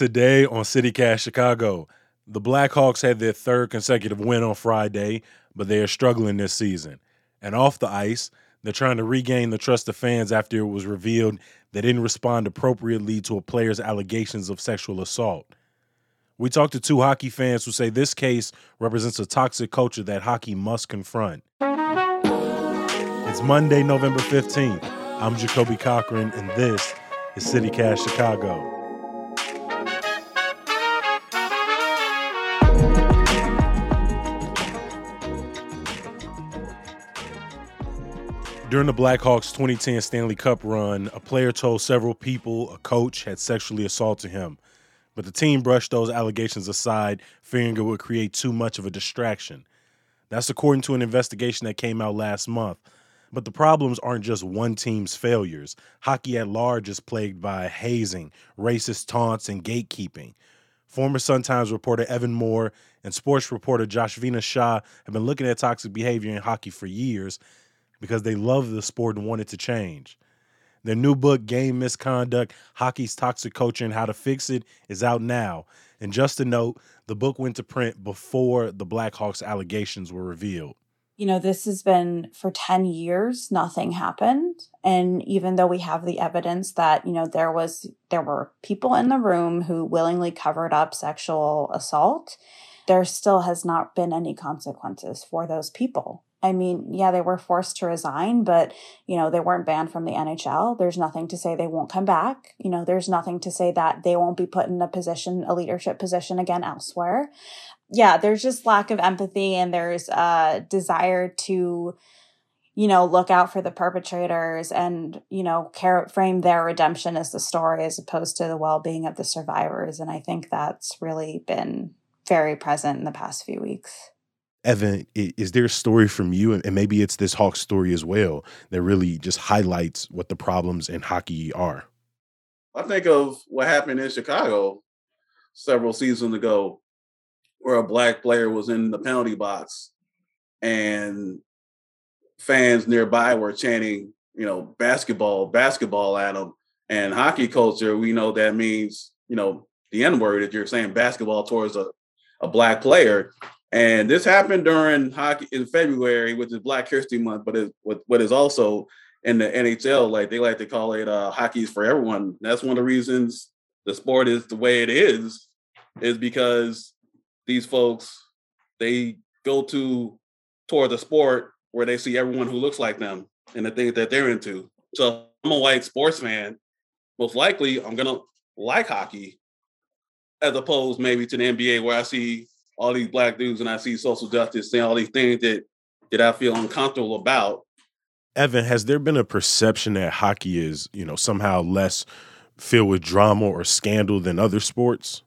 Today on CityCast Chicago, the Blackhawks had their third consecutive win on Friday, but they are struggling this season. And off the ice, they're trying to regain the trust of fans after it was revealed they didn't respond appropriately to a player's allegations of sexual assault. We talked to two hockey fans who say this case represents a toxic culture that hockey must confront. It's Monday, November 15th. I'm Jacoby Cochran, and this is CityCast Chicago. During the Blackhawks 2010 Stanley Cup run, a player told several people a coach had sexually assaulted him, but the team brushed those allegations aside, fearing it would create too much of a distraction. That's according to an investigation that came out last month. But the problems aren't just one team's failures. Hockey at large is plagued by hazing, racist taunts, and gatekeeping. Former Sun Times reporter Evan Moore and sports reporter Josh Shah have been looking at toxic behavior in hockey for years because they love the sport and want it to change. Their new book, Game Misconduct Hockey's Toxic Culture and How to Fix It, is out now. And just a note, the book went to print before the Blackhawks allegations were revealed. You know, this has been for 10 years, nothing happened. And even though we have the evidence that, you know, there was there were people in the room who willingly covered up sexual assault, there still has not been any consequences for those people. I mean, yeah, they were forced to resign, but, you know, they weren't banned from the NHL. There's nothing to say they won't come back. You know, there's nothing to say that they won't be put in a position, a leadership position again elsewhere. Yeah, there's just lack of empathy and there's a desire to, you know, look out for the perpetrators and, you know, care, frame their redemption as the story as opposed to the well being of the survivors. And I think that's really been very present in the past few weeks. Evan, is there a story from you, and maybe it's this Hawk story as well, that really just highlights what the problems in hockey are? I think of what happened in Chicago several seasons ago, where a black player was in the penalty box, and fans nearby were chanting, you know, basketball, basketball at him. And hockey culture, we know that means, you know, the N word if you're saying basketball towards a, a black player. And this happened during hockey in February, which is Black History Month, but it, what is also in the NHL, like they like to call it uh, hockey's for everyone. That's one of the reasons the sport is the way it is, is because these folks they go to toward the sport where they see everyone who looks like them and the things that they're into. So I'm a white sports fan. Most likely, I'm gonna like hockey as opposed maybe to the NBA where I see all these black dudes and I see social justice saying all these things that that I feel uncomfortable about. Evan, has there been a perception that hockey is, you know, somehow less filled with drama or scandal than other sports?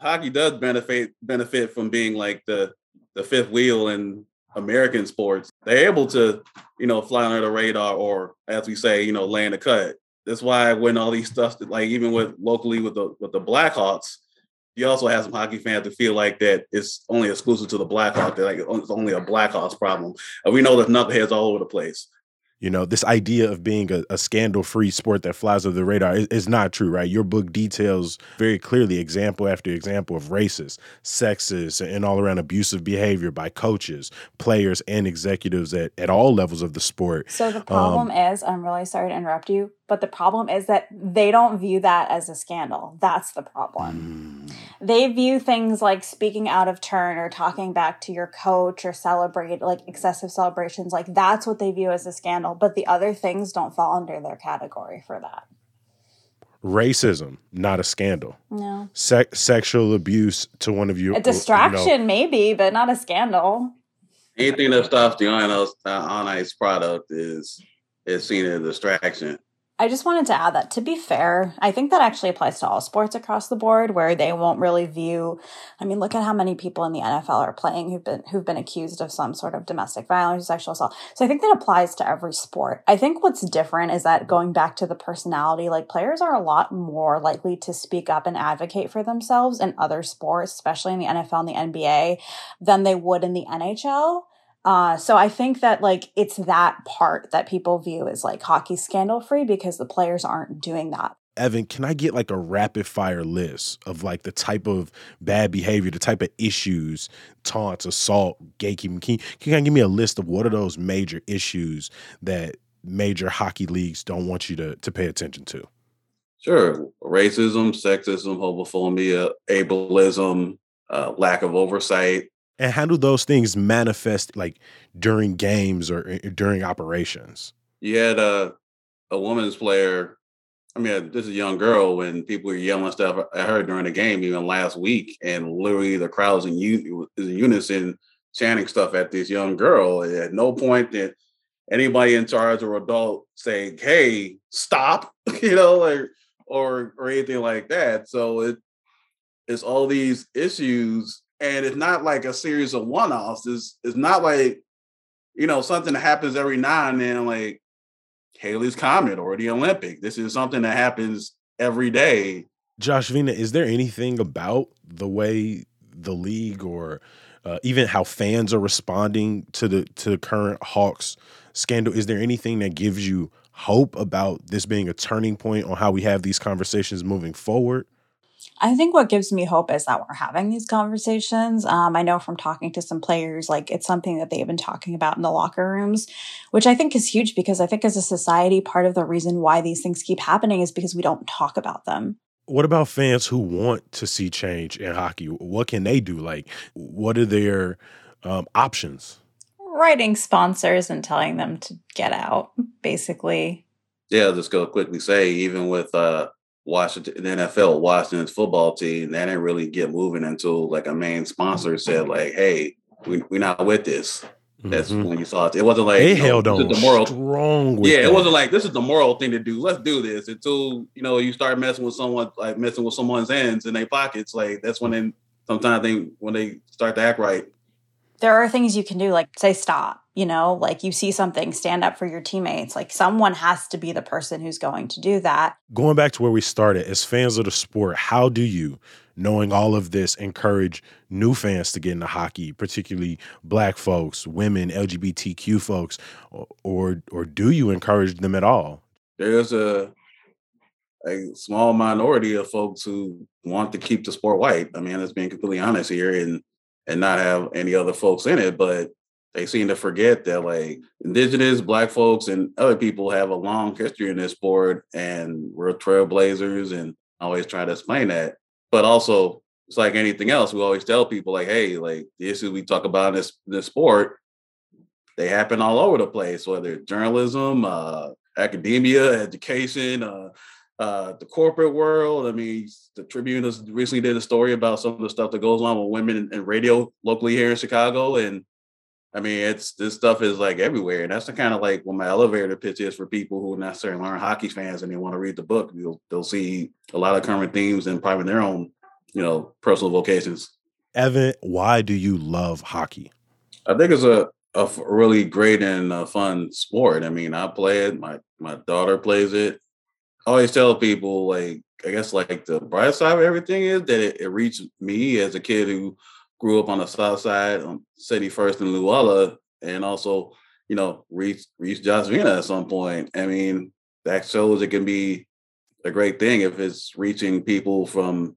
Hockey does benefit benefit from being like the the fifth wheel in American sports. They're able to, you know, fly under the radar or as we say, you know, land a cut. That's why when all these stuff like even with locally with the with the Blackhawks, you also have some hockey fans that feel like that it's only exclusive to the Blackhawks, that like it's only a Blackhawks problem. And we know there's knuckleheads all over the place. You know, this idea of being a, a scandal-free sport that flies under the radar is, is, not true, right? Your book details very clearly example after example of racist, sexist, and all around abusive behavior by coaches, players, and executives at, at all levels of the sport. So the problem um, is, I'm really sorry to interrupt you, but the problem is that they don't view that as a scandal. That's the problem. Mm. They view things like speaking out of turn or talking back to your coach or celebrate like excessive celebrations. Like that's what they view as a scandal. But the other things don't fall under their category for that. Racism, not a scandal. No. Se- sexual abuse to one of you. A distraction, you know. maybe, but not a scandal. Anything that stops the on ice product is is seen as a distraction. I just wanted to add that to be fair, I think that actually applies to all sports across the board where they won't really view I mean, look at how many people in the NFL are playing who've been who've been accused of some sort of domestic violence sexual assault. So I think that applies to every sport. I think what's different is that going back to the personality, like players are a lot more likely to speak up and advocate for themselves in other sports, especially in the NFL and the NBA, than they would in the NHL. Uh, so I think that like it's that part that people view as like hockey scandal free because the players aren't doing that. Evan, can I get like a rapid fire list of like the type of bad behavior, the type of issues, taunts, assault, gatekeeping? Can, can you give me a list of what are those major issues that major hockey leagues don't want you to, to pay attention to? Sure. Racism, sexism, homophobia, ableism, uh, lack of oversight. And how do those things manifest like during games or eh, during operations? You had a, a women's player I mean, this is a young girl when people were yelling stuff at her during the game, even last week, and literally the crowds in, in unison chanting stuff at this young girl. At no point did anybody in charge or adult say, "Hey, stop," you know, like or or anything like that. So it it's all these issues, and it's not like a series of one-offs. It's it's not like you know something that happens every now and then, like Halley's Comet or the Olympic. This is something that happens every day. Jashvina, is there anything about the way the league or uh, even how fans are responding to the to the current Hawks scandal? Is there anything that gives you hope about this being a turning point on how we have these conversations moving forward? I think what gives me hope is that we're having these conversations. Um, I know from talking to some players, like it's something that they've been talking about in the locker rooms, which I think is huge because I think as a society, part of the reason why these things keep happening is because we don't talk about them. What about fans who want to see change in hockey? What can they do? Like, what are their um, options? Writing sponsors and telling them to get out, basically. Yeah, I'll just go quickly say, even with uh, Washington, the NFL, Washington's football team, they didn't really get moving until like a main sponsor said, like, "Hey, we we're not with this." That's mm-hmm. when you saw it. It wasn't like they held on the moral strong. yeah, that. it wasn't like this is the moral thing to do. Let's do this until you know you start messing with someone, like messing with someone's ends in their pockets. Like that's when they sometimes they when they start to act right. There are things you can do, like say stop you know like you see something stand up for your teammates. Like someone has to be the person who's going to do that. Going back to where we started as fans of the sport how do you knowing all of this encourage new fans to get into hockey particularly black folks women lgbtq folks or or do you encourage them at all? There's a a small minority of folks who want to keep the sport white. I mean let's being completely honest here and and not have any other folks in it but they seem to forget that like indigenous black folks and other people have a long history in this sport and we're trailblazers and I always try to explain that. But also it's like anything else we always tell people like hey like the issues we talk about in this this sport they happen all over the place whether it's journalism uh academia education uh uh, the corporate world. I mean, the Tribune has recently did a story about some of the stuff that goes on with women in, in radio locally here in Chicago, and I mean, it's this stuff is like everywhere. And that's the kind of like what my elevator pitch is for people who necessarily aren't hockey fans and they want to read the book. You'll they'll see a lot of current themes and probably their own, you know, personal vocations. Evan, why do you love hockey? I think it's a, a really great and fun sport. I mean, I play it. My my daughter plays it. Always tell people like I guess like the bright side of everything is that it, it reached me as a kid who grew up on the south side, on City First in Luella, and also, you know, reached reached Jashvina at some point. I mean, that shows it can be a great thing if it's reaching people from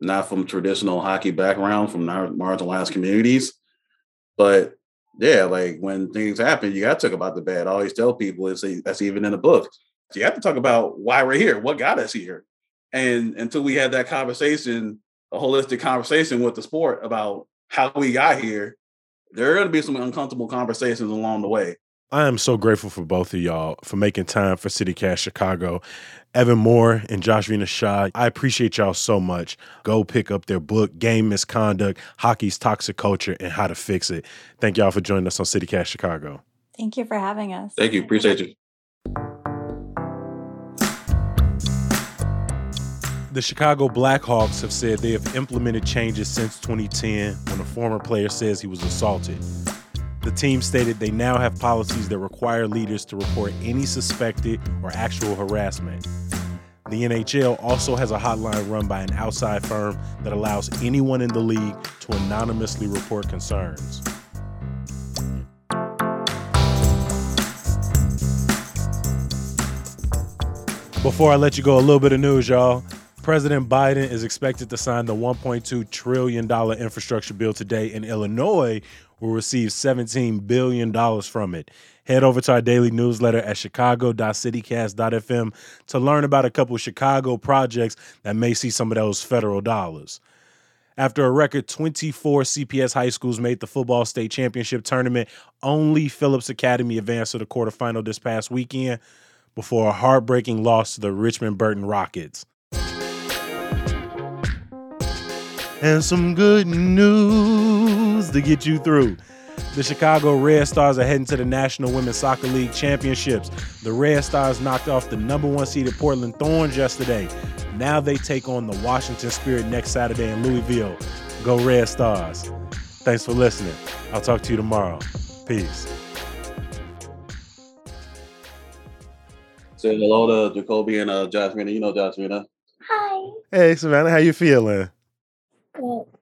not from traditional hockey background, from marginalized communities. But yeah, like when things happen, you got to talk about the bad. I always tell people it's that's even in the book. You have to talk about why we're here, what got us here, and until we had that conversation a holistic conversation with the sport about how we got here, there are going to be some uncomfortable conversations along the way. I am so grateful for both of y'all for making time for CityCast Chicago. Evan Moore and Jashvina Shah, I appreciate y'all so much. Go pick up their book, Game Misconduct Hockey's Toxic Culture and How to Fix It. Thank y'all for joining us on CityCast Chicago. Thank you for having us. Thank you. Appreciate you. The Chicago Blackhawks have said they have implemented changes since 2010 when a former player says he was assaulted. The team stated they now have policies that require leaders to report any suspected or actual harassment. The NHL also has a hotline run by an outside firm that allows anyone in the league to anonymously report concerns. Before I let you go, a little bit of news, y'all. President Biden is expected to sign the $1.2 trillion infrastructure bill today, and Illinois will receive $17 billion from it. Head over to our daily newsletter at chicago.citycast.fm to learn about a couple Chicago projects that may see some of those federal dollars. After a record 24 CPS high schools made the football state championship tournament, only Phillips Academy advanced to the quarterfinal this past weekend before a heartbreaking loss to the Richmond Burton Rockets. And some good news to get you through. The Chicago Red Stars are heading to the National Women's Soccer League Championships. The Red Stars knocked off the number one seeded Portland Thorns yesterday. Now they take on the Washington Spirit next Saturday in Louisville. Go Red Stars. Thanks for listening. I'll talk to you tomorrow. Peace. Say hello to Jacoby and uh, Jasmine. You know Jasmine. Hi. Hey Savannah, how you feeling? Good.